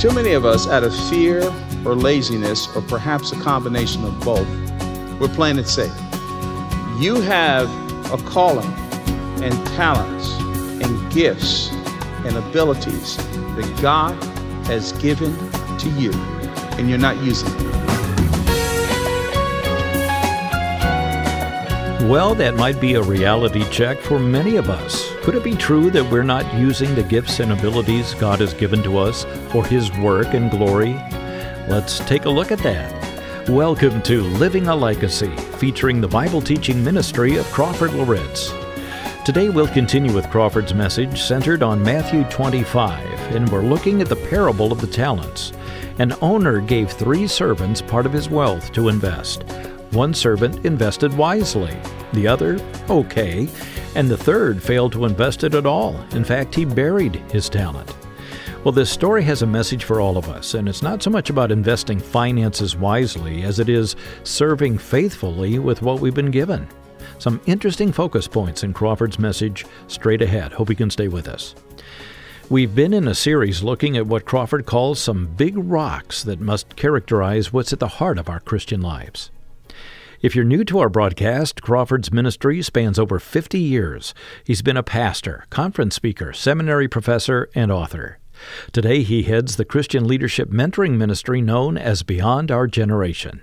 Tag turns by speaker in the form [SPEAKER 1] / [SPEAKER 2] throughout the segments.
[SPEAKER 1] Too many of us, out of fear or laziness, or perhaps a combination of both, we're playing it safe. You have a calling and talents and gifts and abilities that God has given to you, and you're not using them.
[SPEAKER 2] Well, that might be a reality check for many of us. Could it be true that we're not using the gifts and abilities God has given to us for His work and glory? Let's take a look at that. Welcome to Living a Legacy, featuring the Bible teaching ministry of Crawford Loritts. Today we'll continue with Crawford's message centered on Matthew 25, and we're looking at the parable of the talents. An owner gave three servants part of his wealth to invest. One servant invested wisely, the other, okay, and the third failed to invest it at all. In fact, he buried his talent. Well, this story has a message for all of us, and it's not so much about investing finances wisely as it is serving faithfully with what we've been given. Some interesting focus points in Crawford's message straight ahead. Hope you can stay with us. We've been in a series looking at what Crawford calls some big rocks that must characterize what's at the heart of our Christian lives. If you're new to our broadcast, Crawford's ministry spans over 50 years. He's been a pastor, conference speaker, seminary professor, and author. Today, he heads the Christian leadership mentoring ministry known as Beyond Our Generation.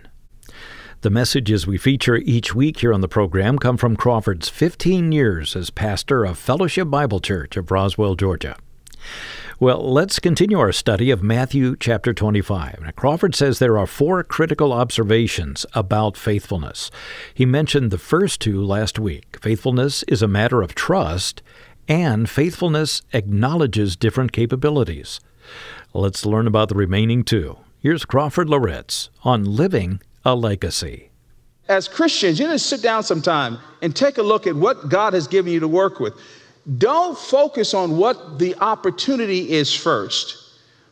[SPEAKER 2] The messages we feature each week here on the program come from Crawford's 15 years as pastor of Fellowship Bible Church of Roswell, Georgia. Well, let's continue our study of Matthew chapter 25. Now, Crawford says there are four critical observations about faithfulness. He mentioned the first two last week. Faithfulness is a matter of trust, and faithfulness acknowledges different capabilities. Let's learn about the remaining two. Here's Crawford Loritts on living a legacy.
[SPEAKER 1] As Christians, you need to sit down sometime and take a look at what God has given you to work with. Don't focus on what the opportunity is first.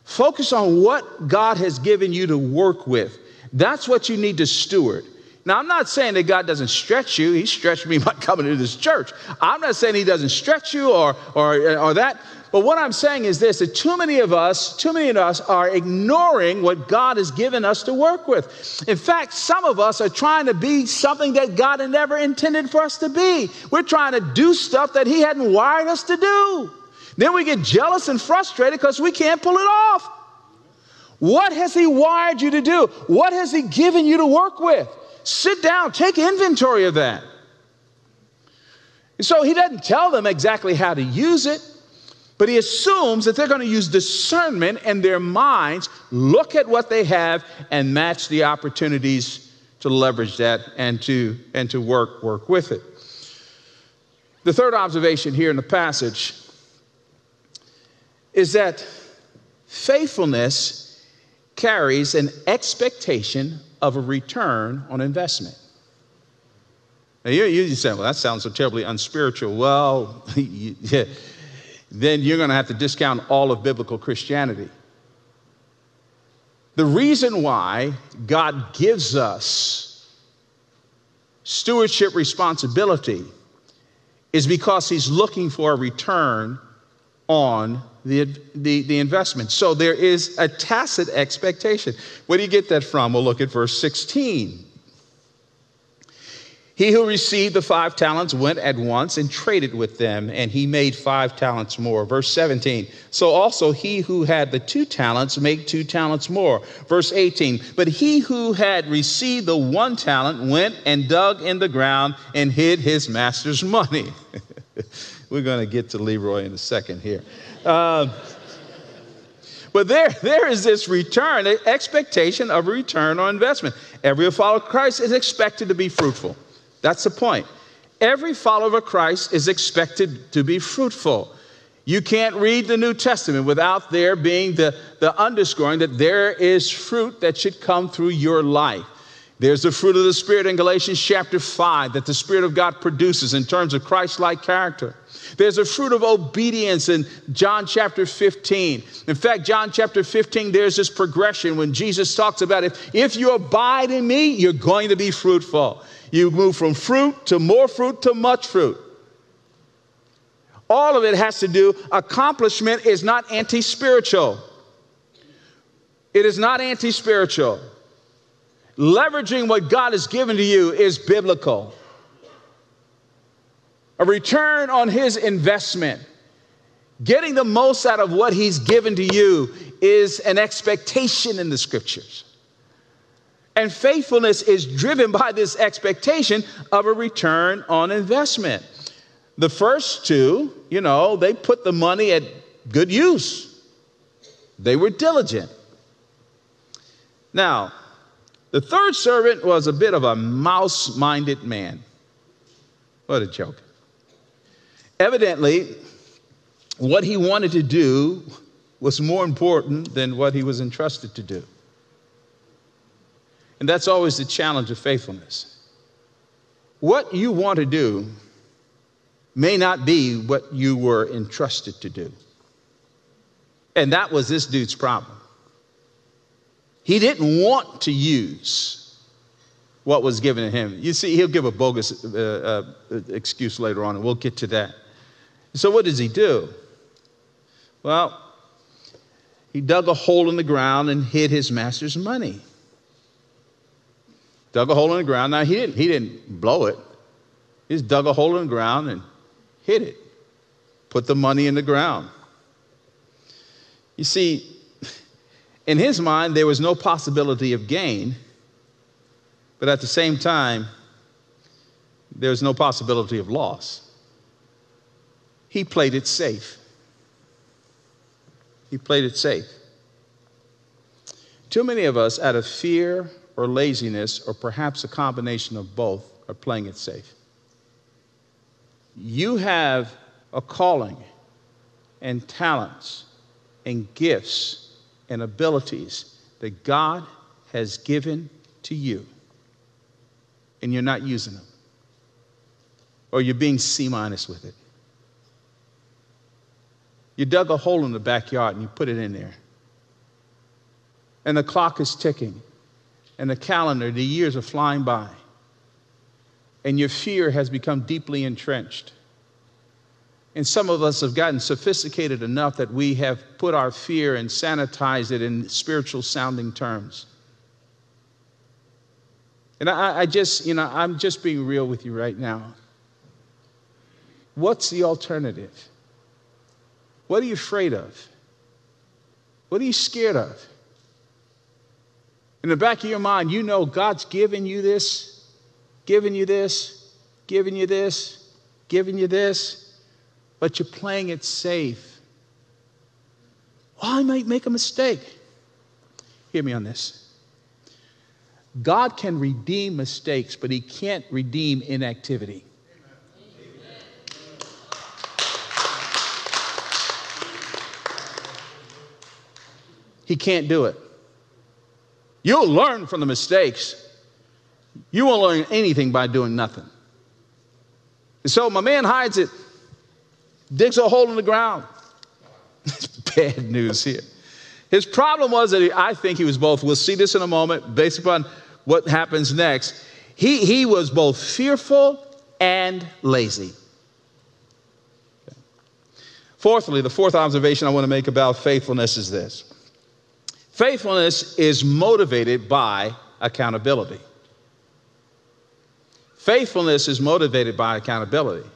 [SPEAKER 1] Focus on what God has given you to work with. That's what you need to steward. Now, I'm not saying that God doesn't stretch you. He stretched me by coming to this church. I'm not saying He doesn't stretch you or, or, or that. But what I'm saying is this that too many of us, too many of us are ignoring what God has given us to work with. In fact, some of us are trying to be something that God had never intended for us to be. We're trying to do stuff that He hadn't wired us to do. Then we get jealous and frustrated because we can't pull it off. What has He wired you to do? What has He given you to work with? Sit down, take inventory of that. So He doesn't tell them exactly how to use it. But he assumes that they're going to use discernment in their minds, look at what they have, and match the opportunities to leverage that and to, and to work, work with it. The third observation here in the passage is that faithfulness carries an expectation of a return on investment. Now, you, you say, well, that sounds so terribly unspiritual. Well, yeah then you're going to have to discount all of biblical Christianity. The reason why God gives us stewardship responsibility is because He's looking for a return on the, the, the, investment. So there is a tacit expectation. Where do you get that from? We'll look at verse 16. He who received the five talents went at once and traded with them, and he made five talents more. Verse 17. So also he who had the two talents made two talents more. Verse 18. But he who had received the one talent went and dug in the ground and hid his master's money. We're going to get to Leroy in a second here. Uh, but there, there is this return, expectation of return on investment. Every follower of Christ is expected to be fruitful. That's the point. Every follower of Christ is expected to be fruitful. You can't read the New Testament without there being the, the underscoring that there is fruit that should come through your life. There's the fruit of the Spirit in Galatians chapter 5 that the Spirit of God produces in terms of Christ like character. There's a fruit of obedience in John chapter 15. In fact, John chapter 15, there's this progression when Jesus talks about if, if you abide in me, you're going to be fruitful. You move from fruit to more fruit to much fruit. All of it has to do, accomplishment is not anti spiritual. It is not anti spiritual. Leveraging what God has given to you is biblical. A return on his investment, getting the most out of what he's given to you, is an expectation in the scriptures. And faithfulness is driven by this expectation of a return on investment. The first two, you know, they put the money at good use, they were diligent. Now, the third servant was a bit of a mouse minded man. What a joke. Evidently, what he wanted to do was more important than what he was entrusted to do. And that's always the challenge of faithfulness. What you want to do may not be what you were entrusted to do. And that was this dude's problem. He didn't want to use what was given to him. You see, he'll give a bogus uh, uh, excuse later on, and we'll get to that. So, what does he do? Well, he dug a hole in the ground and hid his master's money. Dug a hole in the ground. Now, he didn't, he didn't blow it, he just dug a hole in the ground and hid it, put the money in the ground. You see, in his mind, there was no possibility of gain, but at the same time, there was no possibility of loss. He played it safe. He played it safe. Too many of us, out of fear or laziness, or perhaps a combination of both, are playing it safe. You have a calling and talents and gifts and abilities that God has given to you, and you're not using them, or you're being C minus with it. You dug a hole in the backyard and you put it in there. And the clock is ticking, and the calendar, the years are flying by, and your fear has become deeply entrenched. And some of us have gotten sophisticated enough that we have put our fear and sanitized it in spiritual sounding terms. And I, I, just, you know, I'm just being real with you right now. What's the alternative? What are you afraid of? What are you scared of? In the back of your mind, you know God's given you this, given you this, given you this, given you this but you're playing it safe. Well, I might make a mistake. Hear me on this. God can redeem mistakes, but He can't redeem inactivity. He can't do it. You'll learn from the mistakes. You won't learn anything by doing nothing. And so my man hides it digs a hole in the ground. Bad news here. His problem was that he, I think he was both, we'll see this in a moment, based upon what happens next. He, he was both fearful and lazy. Fourthly, the fourth observation I want to make about faithfulness is this faithfulness is motivated by accountability. Faithfulness is motivated by accountability.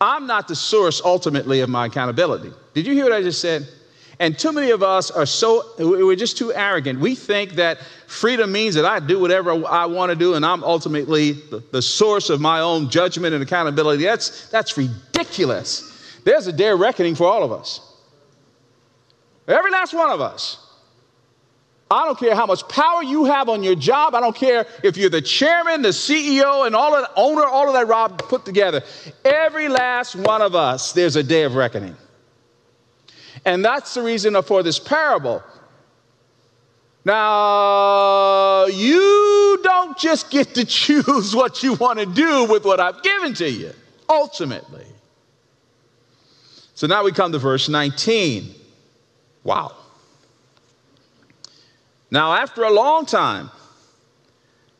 [SPEAKER 1] I'm not the source ultimately of my accountability. Did you hear what I just said? And too many of us are so, we're just too arrogant. We think that freedom means that I do whatever I want to do and I'm ultimately the, the source of my own judgment and accountability. That's, that's ridiculous. There's a day reckoning for all of us. Every last one of us. I don't care how much power you have on your job. I don't care if you're the chairman, the CEO, and all of the owner, all of that Rob put together. Every last one of us, there's a day of reckoning. And that's the reason for this parable. Now, you don't just get to choose what you want to do with what I've given to you, ultimately. So now we come to verse 19. Wow. Now, after a long time,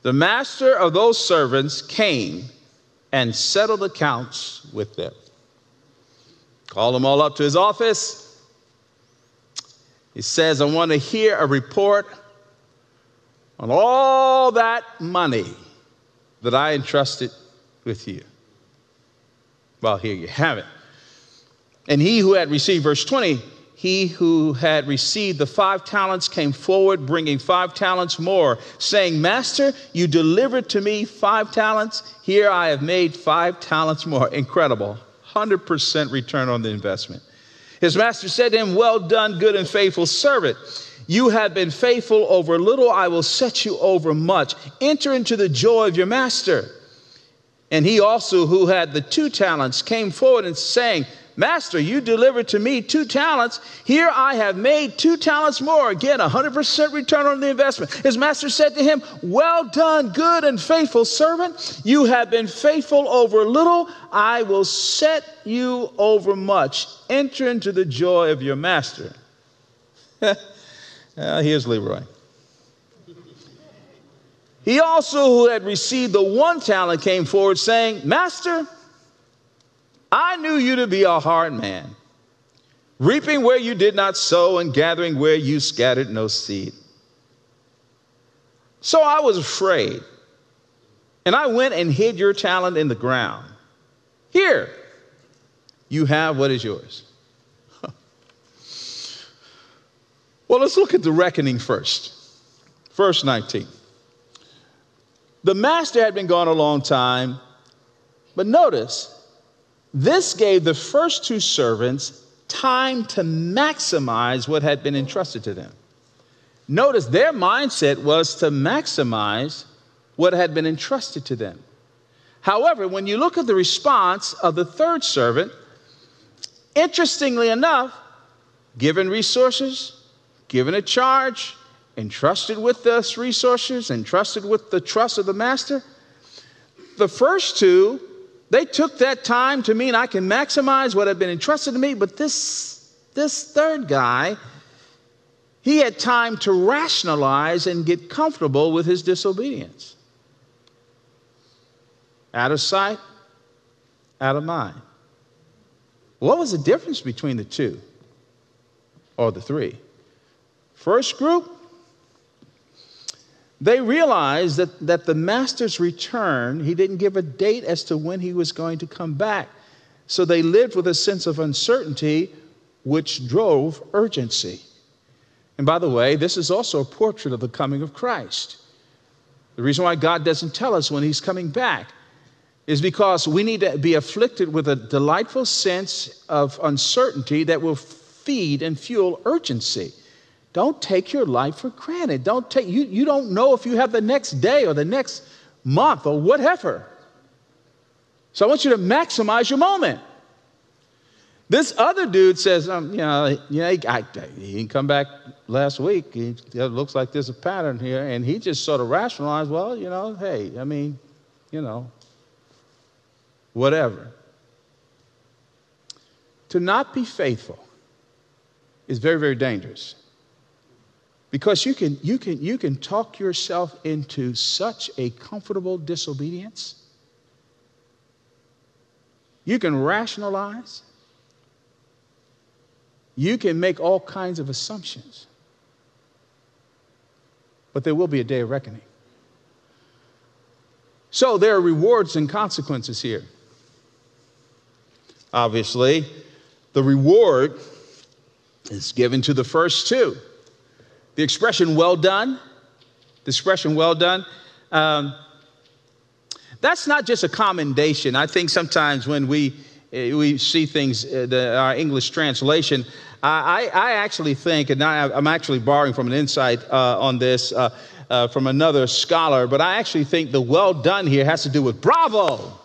[SPEAKER 1] the master of those servants came and settled accounts with them. Called them all up to his office. He says, I want to hear a report on all that money that I entrusted with you. Well, here you have it. And he who had received, verse 20, he who had received the five talents came forward, bringing five talents more, saying, Master, you delivered to me five talents. Here I have made five talents more. Incredible. 100% return on the investment. His master said to him, Well done, good and faithful servant. You have been faithful over little, I will set you over much. Enter into the joy of your master. And he also, who had the two talents, came forward and saying, Master, you delivered to me two talents. Here I have made two talents more. Again, 100% return on the investment. His master said to him, Well done, good and faithful servant. You have been faithful over little. I will set you over much. Enter into the joy of your master. uh, here's Leroy. He also, who had received the one talent, came forward saying, Master, I knew you to be a hard man, reaping where you did not sow and gathering where you scattered no seed. So I was afraid, and I went and hid your talent in the ground. Here, you have what is yours. well, let's look at the reckoning first. Verse 19. The master had been gone a long time, but notice this gave the first two servants time to maximize what had been entrusted to them. Notice their mindset was to maximize what had been entrusted to them. However, when you look at the response of the third servant, interestingly enough, given resources, given a charge, entrusted with those resources, entrusted with the trust of the master, the first two they took that time to mean I can maximize what had been entrusted to me, but this, this third guy, he had time to rationalize and get comfortable with his disobedience. Out of sight, out of mind. What was the difference between the two or the three? First group, they realized that, that the master's return, he didn't give a date as to when he was going to come back. So they lived with a sense of uncertainty, which drove urgency. And by the way, this is also a portrait of the coming of Christ. The reason why God doesn't tell us when he's coming back is because we need to be afflicted with a delightful sense of uncertainty that will feed and fuel urgency. Don't take your life for granted. Don't take, you, you don't know if you have the next day or the next month or whatever. So I want you to maximize your moment. This other dude says, um, you know, you know he, I, he didn't come back last week. He, it looks like there's a pattern here. And he just sort of rationalized, well, you know, hey, I mean, you know, whatever. To not be faithful is very, very dangerous. Because you can, you, can, you can talk yourself into such a comfortable disobedience. You can rationalize. You can make all kinds of assumptions. But there will be a day of reckoning. So there are rewards and consequences here. Obviously, the reward is given to the first two. The expression well done, the expression well done, um, that's not just a commendation. I think sometimes when we, uh, we see things, uh, the, our English translation, I, I actually think, and I, am actually borrowing from an insight uh, on this uh, uh, from another scholar, but I actually think the well done here has to do with bravo.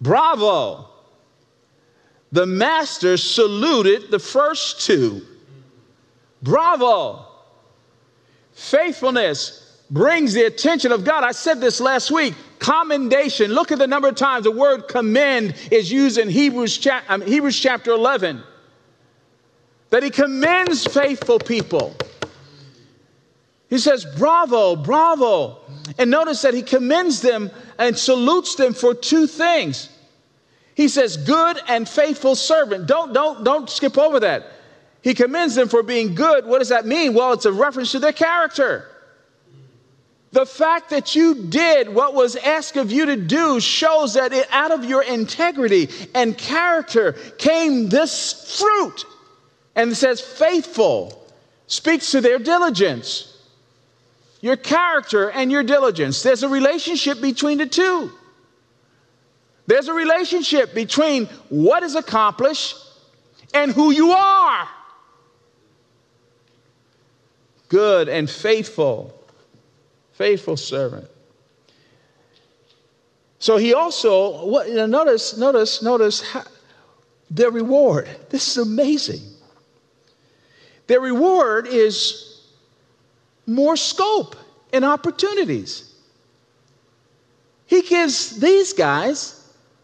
[SPEAKER 1] Bravo the master saluted the first two. Bravo! Faithfulness brings the attention of God. I said this last week. Commendation. Look at the number of times the word commend is used in Hebrews, cha- um, Hebrews chapter 11. That he commends faithful people. He says, Bravo, bravo. And notice that he commends them and salutes them for two things. He says, good and faithful servant. Don't, don't, don't skip over that. He commends them for being good. What does that mean? Well, it's a reference to their character. The fact that you did what was asked of you to do shows that it, out of your integrity and character came this fruit. And it says, faithful speaks to their diligence. Your character and your diligence. There's a relationship between the two. There's a relationship between what is accomplished and who you are. Good and faithful, faithful servant. So he also, what, you know, notice, notice, notice how, their reward. This is amazing. Their reward is more scope and opportunities. He gives these guys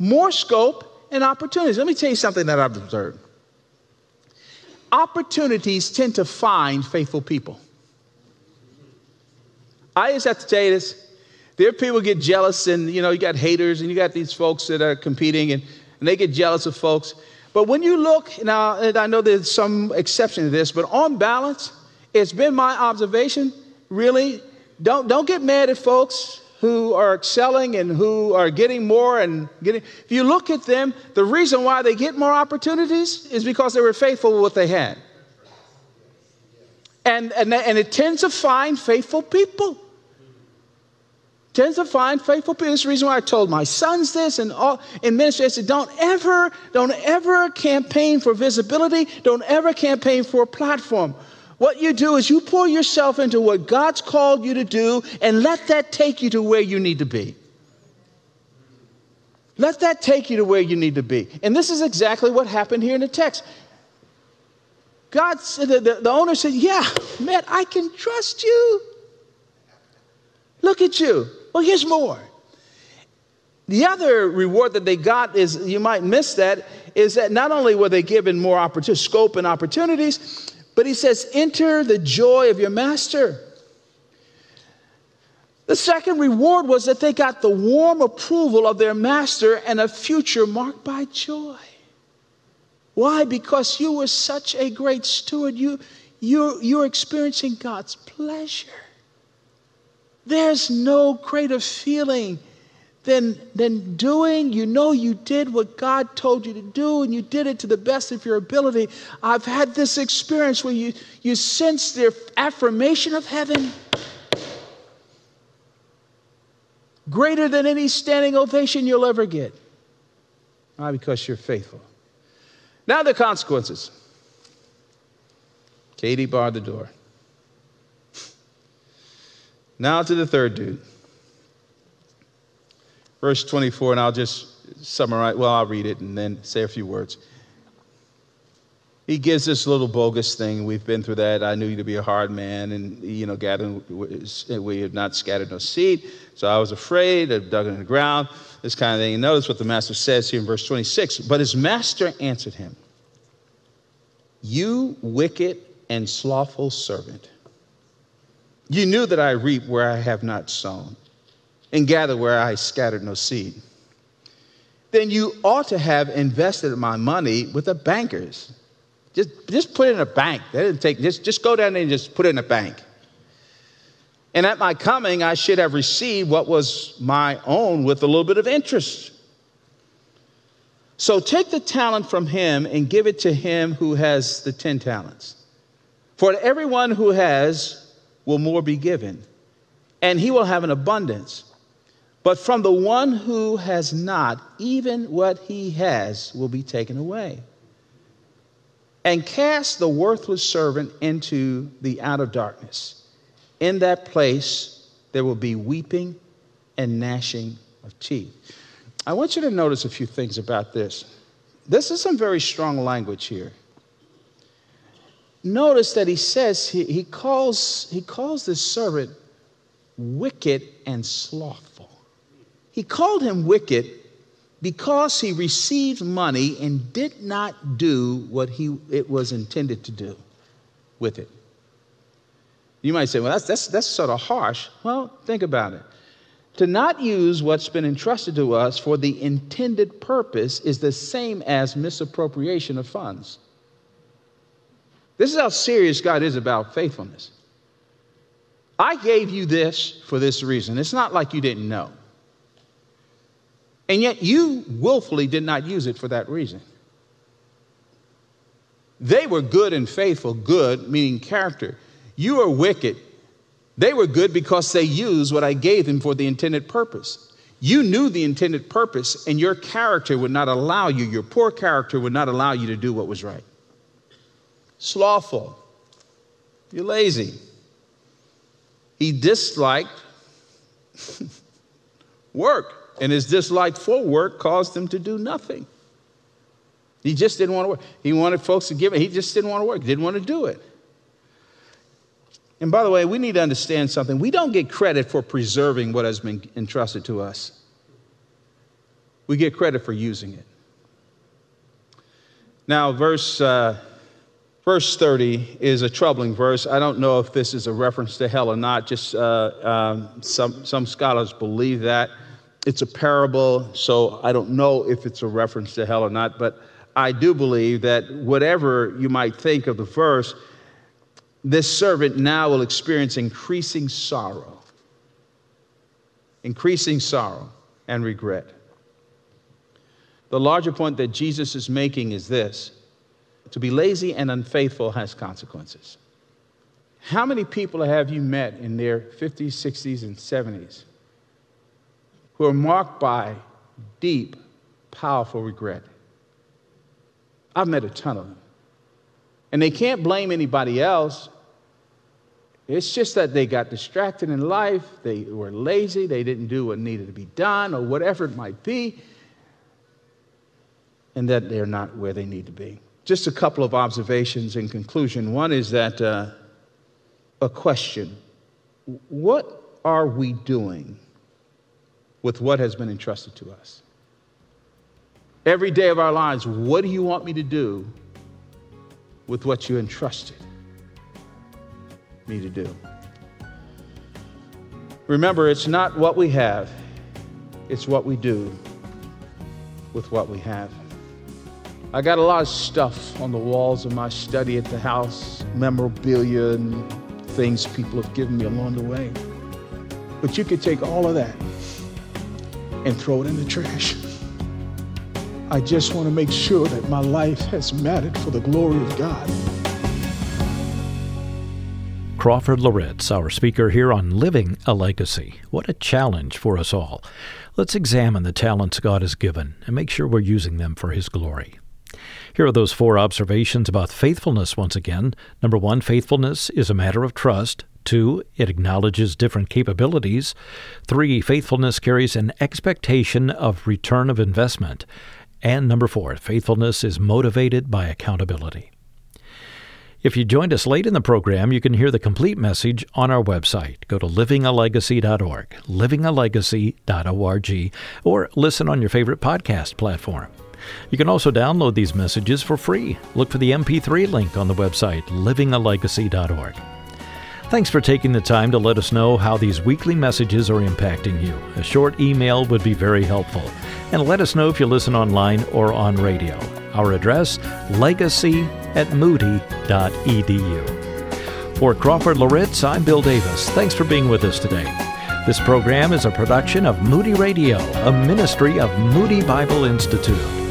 [SPEAKER 1] more scope and opportunities. Let me tell you something that I've observed. Opportunities tend to find faithful people. I just have to tell you this. There are people get jealous, and you know, you got haters, and you got these folks that are competing, and, and they get jealous of folks. But when you look, now, and I know there's some exception to this, but on balance, it's been my observation, really, don't, don't get mad at folks who are excelling and who are getting more and getting. If you look at them, the reason why they get more opportunities is because they were faithful with what they had. And, and, and it tends to find faithful people. Tends to find faithful people. This is the reason why I told my sons this and all in ministry. I said, don't ever, don't ever campaign for visibility. Don't ever campaign for a platform. What you do is you pour yourself into what God's called you to do and let that take you to where you need to be. Let that take you to where you need to be. And this is exactly what happened here in the text. God the, the, the owner said, Yeah, man, I can trust you. Look at you. Well, here's more. The other reward that they got is, you might miss that, is that not only were they given more scope and opportunities, but he says, enter the joy of your master. The second reward was that they got the warm approval of their master and a future marked by joy. Why? Because you were such a great steward. You, you, you're experiencing God's pleasure. There's no greater feeling than, than doing. You know you did what God told you to do and you did it to the best of your ability. I've had this experience where you, you sense the affirmation of heaven greater than any standing ovation you'll ever get. Why? Because you're faithful. Now the consequences. Katie barred the door. Now to the third dude verse 24, and I'll just summarize. Well, I'll read it and then say a few words. He gives this little bogus thing. We've been through that. I knew you to be a hard man, and you know, gathering we have not scattered no seed. So I was afraid. I dug in the ground. This kind of thing. Notice what the master says here in verse 26. But his master answered him, "You wicked and slothful servant. You knew that I reap where I have not sown, and gather where I scattered no seed. Then you ought to have invested my money with the bankers. Just, just put it in a bank. That didn't take, just, just go down there and just put it in a bank. And at my coming, I should have received what was my own with a little bit of interest. So take the talent from him and give it to him who has the 10 talents. For everyone who has will more be given, and he will have an abundance. But from the one who has not, even what he has will be taken away. And cast the worthless servant into the outer darkness. In that place, there will be weeping and gnashing of teeth. I want you to notice a few things about this. This is some very strong language here. Notice that he says, he, he calls, he calls this servant wicked and slothful. He called him wicked because he received money and did not do what he, it was intended to do with it. You might say, well, that's, that's, that's sort of harsh. Well, think about it. To not use what's been entrusted to us for the intended purpose is the same as misappropriation of funds. This is how serious God is about faithfulness. I gave you this for this reason. It's not like you didn't know. And yet you willfully did not use it for that reason. They were good and faithful, good meaning character. You are wicked. They were good because they used what I gave them for the intended purpose. You knew the intended purpose, and your character would not allow you, your poor character would not allow you to do what was right. Slothful. You're lazy. He disliked work and his dislike for work caused him to do nothing. He just didn't want to work. He wanted folks to give it. He just didn't want to work, didn't want to do it. And by the way, we need to understand something. We don't get credit for preserving what has been entrusted to us, we get credit for using it. Now, verse, uh, verse 30 is a troubling verse. I don't know if this is a reference to hell or not. Just uh, um, some, some scholars believe that it's a parable, so I don't know if it's a reference to hell or not, but I do believe that whatever you might think of the verse, this servant now will experience increasing sorrow, increasing sorrow and regret. The larger point that Jesus is making is this to be lazy and unfaithful has consequences. How many people have you met in their 50s, 60s, and 70s who are marked by deep, powerful regret. I've met a ton of them. And they can't blame anybody else. It's just that they got distracted in life, they were lazy, they didn't do what needed to be done, or whatever it might be, and that they're not where they need to be. Just a couple of observations in conclusion. One is that uh, a question What are we doing with what has been entrusted to us. Every day of our lives, what do you want me to do with what you entrusted me to do? Remember, it's not what we have, it's what we do with what we have. I got a lot of stuff on the walls of my study at the house, memorabilia and things people have given me along the way. But you could take all of that and throw it in the trash. I just want to make sure that my life has mattered for the glory of God.
[SPEAKER 2] Crawford Loritts, our speaker here on Living a Legacy. What a challenge for us all. Let's examine the talents God has given and make sure we're using them for His glory. Here are those four observations about faithfulness once again. Number one, faithfulness is a matter of trust. Two, it acknowledges different capabilities. Three, faithfulness carries an expectation of return of investment. And number four, faithfulness is motivated by accountability. If you joined us late in the program, you can hear the complete message on our website. Go to livingalegacy.org, livingalegacy.org, or listen on your favorite podcast platform. You can also download these messages for free. Look for the MP3 link on the website, livingalegacy.org. Thanks for taking the time to let us know how these weekly messages are impacting you. A short email would be very helpful. And let us know if you listen online or on radio. Our address, legacy at moody.edu. For Crawford Loritts, I'm Bill Davis. Thanks for being with us today. This program is a production of Moody Radio, a ministry of Moody Bible Institute.